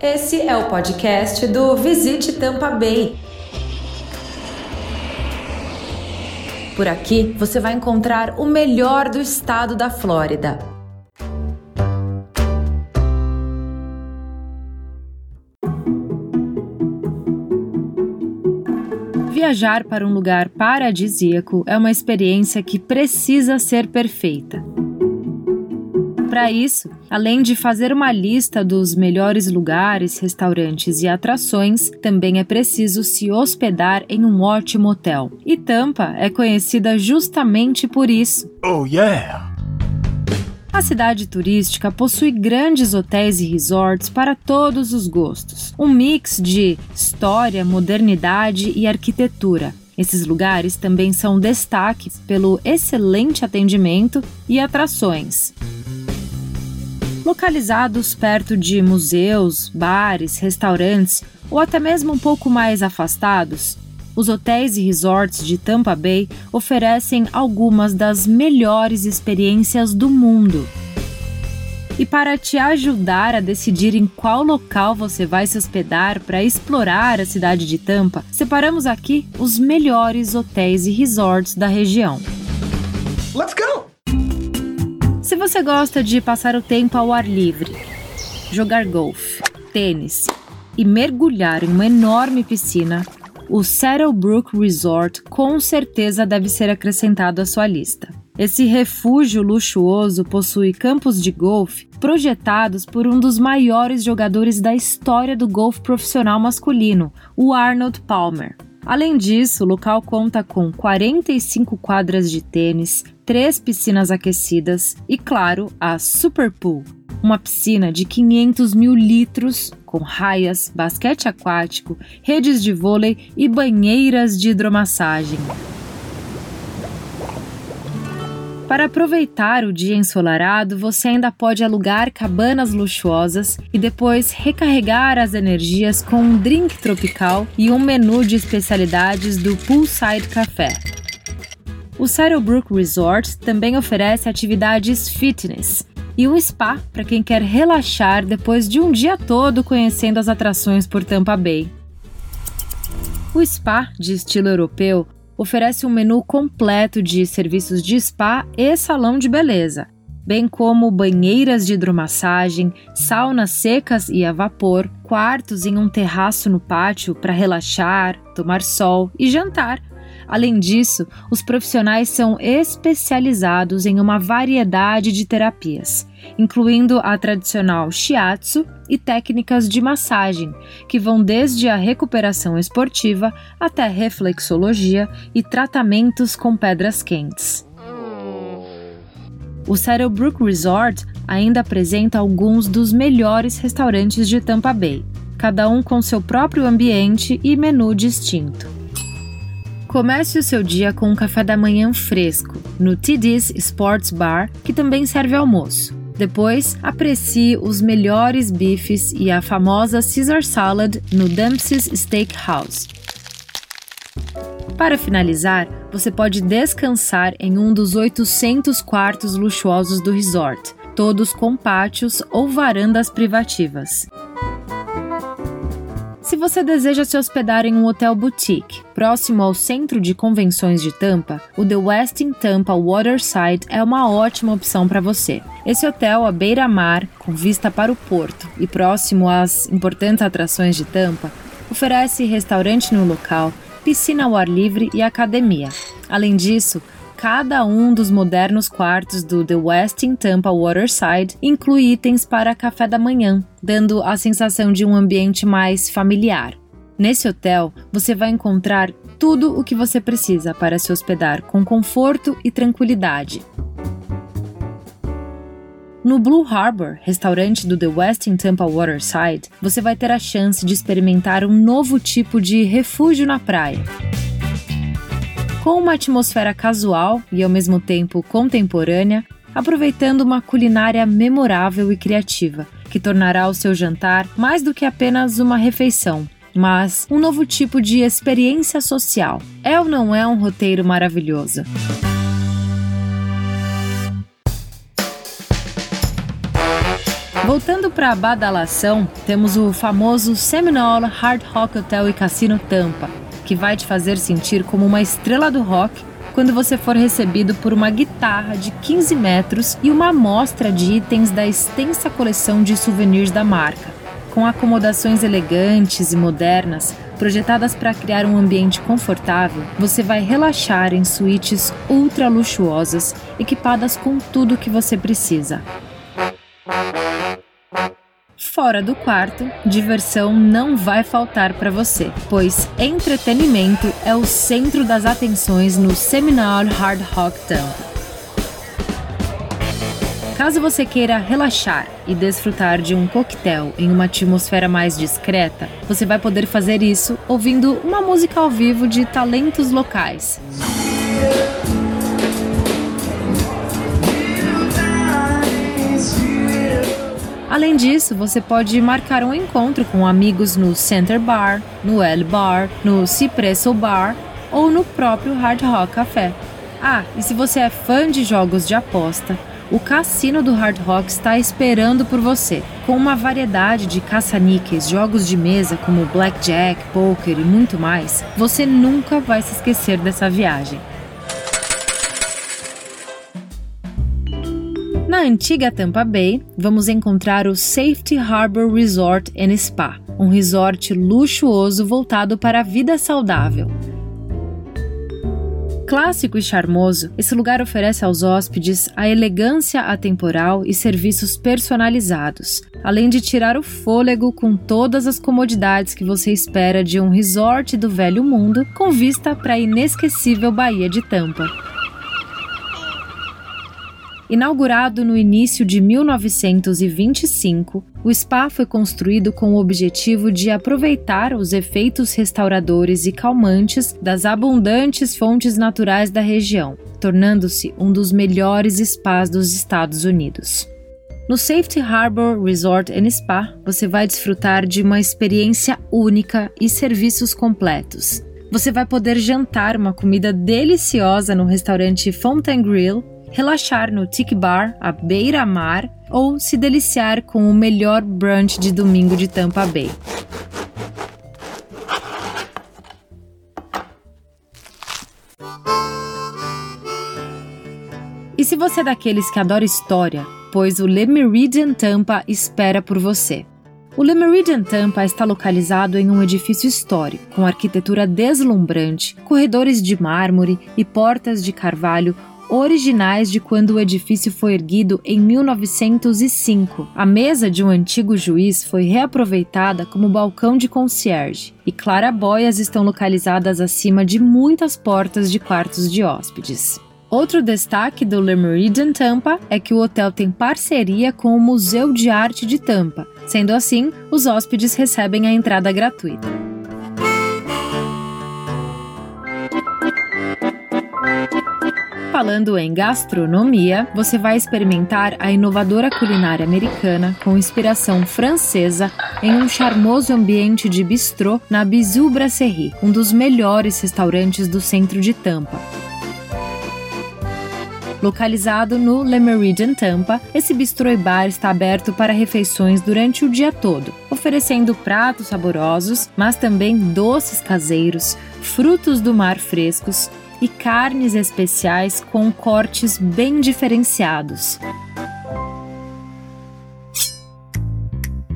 Esse é o podcast do Visite Tampa Bay. Por aqui você vai encontrar o melhor do estado da Flórida. Viajar para um lugar paradisíaco é uma experiência que precisa ser perfeita. Para isso, além de fazer uma lista dos melhores lugares, restaurantes e atrações, também é preciso se hospedar em um ótimo hotel. E Tampa é conhecida justamente por isso. Oh, yeah! A cidade turística possui grandes hotéis e resorts para todos os gostos. Um mix de história, modernidade e arquitetura. Esses lugares também são destaques pelo excelente atendimento e atrações. Localizados perto de museus, bares, restaurantes ou até mesmo um pouco mais afastados, os hotéis e resorts de Tampa Bay oferecem algumas das melhores experiências do mundo. E para te ajudar a decidir em qual local você vai se hospedar para explorar a cidade de Tampa, separamos aqui os melhores hotéis e resorts da região. Let's go! Se você gosta de passar o tempo ao ar livre, jogar golfe, tênis e mergulhar em uma enorme piscina, o Saddlebrook Resort com certeza deve ser acrescentado à sua lista. Esse refúgio luxuoso possui campos de golfe projetados por um dos maiores jogadores da história do golfe profissional masculino, o Arnold Palmer. Além disso, o local conta com 45 quadras de tênis, três piscinas aquecidas e, claro, a Super Pool, uma piscina de 500 mil litros com raias, basquete aquático, redes de vôlei e banheiras de hidromassagem. Para aproveitar o dia ensolarado, você ainda pode alugar cabanas luxuosas e depois recarregar as energias com um drink tropical e um menu de especialidades do Poolside Café. O Saddlebrook Resort também oferece atividades fitness e um spa para quem quer relaxar depois de um dia todo conhecendo as atrações por Tampa Bay. O spa, de estilo europeu, oferece um menu completo de serviços de spa e salão de beleza, bem como banheiras de hidromassagem, saunas secas e a vapor, quartos em um terraço no pátio para relaxar, tomar sol e jantar. Além disso, os profissionais são especializados em uma variedade de terapias incluindo a tradicional shiatsu e técnicas de massagem, que vão desde a recuperação esportiva até reflexologia e tratamentos com pedras quentes. O Saddlebrook Resort ainda apresenta alguns dos melhores restaurantes de Tampa Bay, cada um com seu próprio ambiente e menu distinto. Comece o seu dia com um café da manhã fresco no TD's Sports Bar, que também serve almoço. Depois, aprecie os melhores bifes e a famosa Caesar Salad no Dempsey's Steakhouse. Para finalizar, você pode descansar em um dos 800 quartos luxuosos do resort, todos com pátios ou varandas privativas. Se você deseja se hospedar em um hotel boutique próximo ao centro de convenções de Tampa, o The Westin Tampa Waterside é uma ótima opção para você. Esse hotel à beira-mar, com vista para o porto e próximo às importantes atrações de Tampa, oferece restaurante no local, piscina ao ar livre e academia. Além disso, cada um dos modernos quartos do The Westin Tampa Waterside inclui itens para café da manhã, dando a sensação de um ambiente mais familiar. Nesse hotel, você vai encontrar tudo o que você precisa para se hospedar com conforto e tranquilidade. No Blue Harbor, restaurante do The Westin Tampa Waterside, você vai ter a chance de experimentar um novo tipo de refúgio na praia com uma atmosfera casual e ao mesmo tempo contemporânea, aproveitando uma culinária memorável e criativa, que tornará o seu jantar mais do que apenas uma refeição, mas um novo tipo de experiência social. É ou não é um roteiro maravilhoso? Voltando para a badalação, temos o famoso Seminole Hard Rock Hotel e Cassino Tampa, que vai te fazer sentir como uma estrela do rock quando você for recebido por uma guitarra de 15 metros e uma amostra de itens da extensa coleção de souvenirs da marca. Com acomodações elegantes e modernas, projetadas para criar um ambiente confortável, você vai relaxar em suítes ultra luxuosas, equipadas com tudo o que você precisa. Fora do quarto, diversão não vai faltar para você, pois entretenimento é o centro das atenções no Seminole Hard Rock Tampa. Caso você queira relaxar e desfrutar de um coquetel em uma atmosfera mais discreta, você vai poder fazer isso ouvindo uma música ao vivo de talentos locais. Além disso, você pode marcar um encontro com amigos no Center Bar, no L Bar, no Cipresso Bar ou no próprio Hard Rock Café. Ah, e se você é fã de jogos de aposta, o cassino do Hard Rock está esperando por você. Com uma variedade de caça-níqueis, jogos de mesa como blackjack, poker e muito mais, você nunca vai se esquecer dessa viagem. Na antiga Tampa Bay, vamos encontrar o Safety Harbor Resort and Spa, um resort luxuoso voltado para a vida saudável. Clássico e charmoso, esse lugar oferece aos hóspedes a elegância atemporal e serviços personalizados, além de tirar o fôlego com todas as comodidades que você espera de um resort do velho mundo com vista para a inesquecível Baía de Tampa. Inaugurado no início de 1925, o spa foi construído com o objetivo de aproveitar os efeitos restauradores e calmantes das abundantes fontes naturais da região, tornando-se um dos melhores spas dos Estados Unidos. No Safety Harbor Resort and Spa, você vai desfrutar de uma experiência única e serviços completos. Você vai poder jantar uma comida deliciosa no restaurante Fountain Grill relaxar no Tiki Bar à beira-mar ou se deliciar com o melhor brunch de domingo de Tampa Bay. E se você é daqueles que adora história, pois o Le Meridian Tampa espera por você. O Le Meridian Tampa está localizado em um edifício histórico, com arquitetura deslumbrante, corredores de mármore e portas de carvalho originais de quando o edifício foi erguido em 1905. A mesa de um antigo juiz foi reaproveitada como balcão de concierge, e clarabóias estão localizadas acima de muitas portas de quartos de hóspedes. Outro destaque do Le Meridian Tampa é que o hotel tem parceria com o Museu de Arte de Tampa. Sendo assim, os hóspedes recebem a entrada gratuita. Falando em gastronomia, você vai experimentar a inovadora culinária americana com inspiração francesa em um charmoso ambiente de bistrô na Bisou Brasserie, um dos melhores restaurantes do centro de Tampa. Localizado no Le Meridian Tampa, esse bistrô e bar está aberto para refeições durante o dia todo, oferecendo pratos saborosos, mas também doces caseiros, frutos do mar frescos, e carnes especiais com cortes bem diferenciados.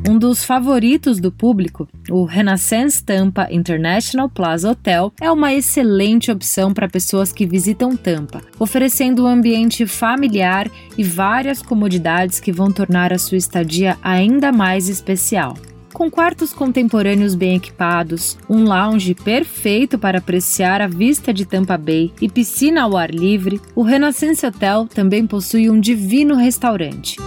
Um dos favoritos do público, o Renaissance Tampa International Plaza Hotel, é uma excelente opção para pessoas que visitam Tampa, oferecendo um ambiente familiar e várias comodidades que vão tornar a sua estadia ainda mais especial. Com quartos contemporâneos bem equipados, um lounge perfeito para apreciar a vista de Tampa Bay e piscina ao ar livre, o Renaissance Hotel também possui um divino restaurante.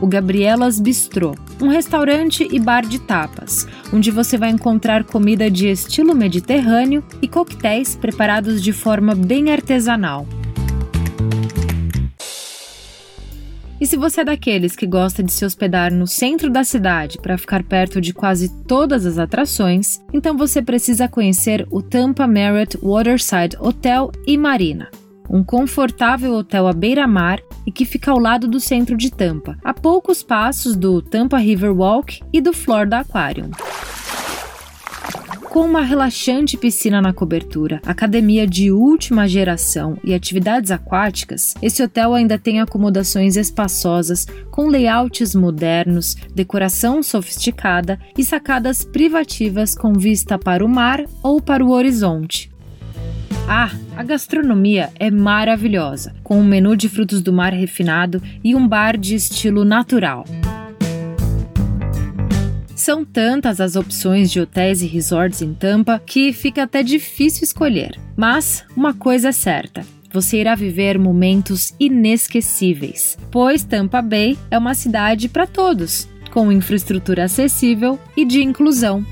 O Gabrielas Bistrô, um restaurante e bar de tapas, onde você vai encontrar comida de estilo mediterrâneo e coquetéis preparados de forma bem artesanal. E se você é daqueles que gosta de se hospedar no centro da cidade para ficar perto de quase todas as atrações, então você precisa conhecer o Tampa Marriott Waterside Hotel e Marina. um confortável hotel à beira-mar e que fica ao lado do centro de Tampa, a poucos passos do Tampa River Walk e do Florida Aquarium com uma relaxante piscina na cobertura, academia de última geração e atividades aquáticas, esse hotel ainda tem acomodações espaçosas com layouts modernos, decoração sofisticada e sacadas privativas com vista para o mar ou para o horizonte. Ah, a gastronomia é maravilhosa, com um menu de frutos do mar refinado e um bar de estilo natural. São tantas as opções de hotéis e resorts em Tampa que fica até difícil escolher. Mas uma coisa é certa: você irá viver momentos inesquecíveis, pois Tampa Bay é uma cidade para todos, com infraestrutura acessível e de inclusão.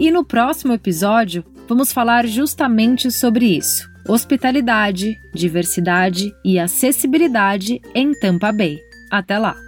E no próximo episódio, vamos falar justamente sobre isso hospitalidade, diversidade e acessibilidade em Tampa Bay. Até lá!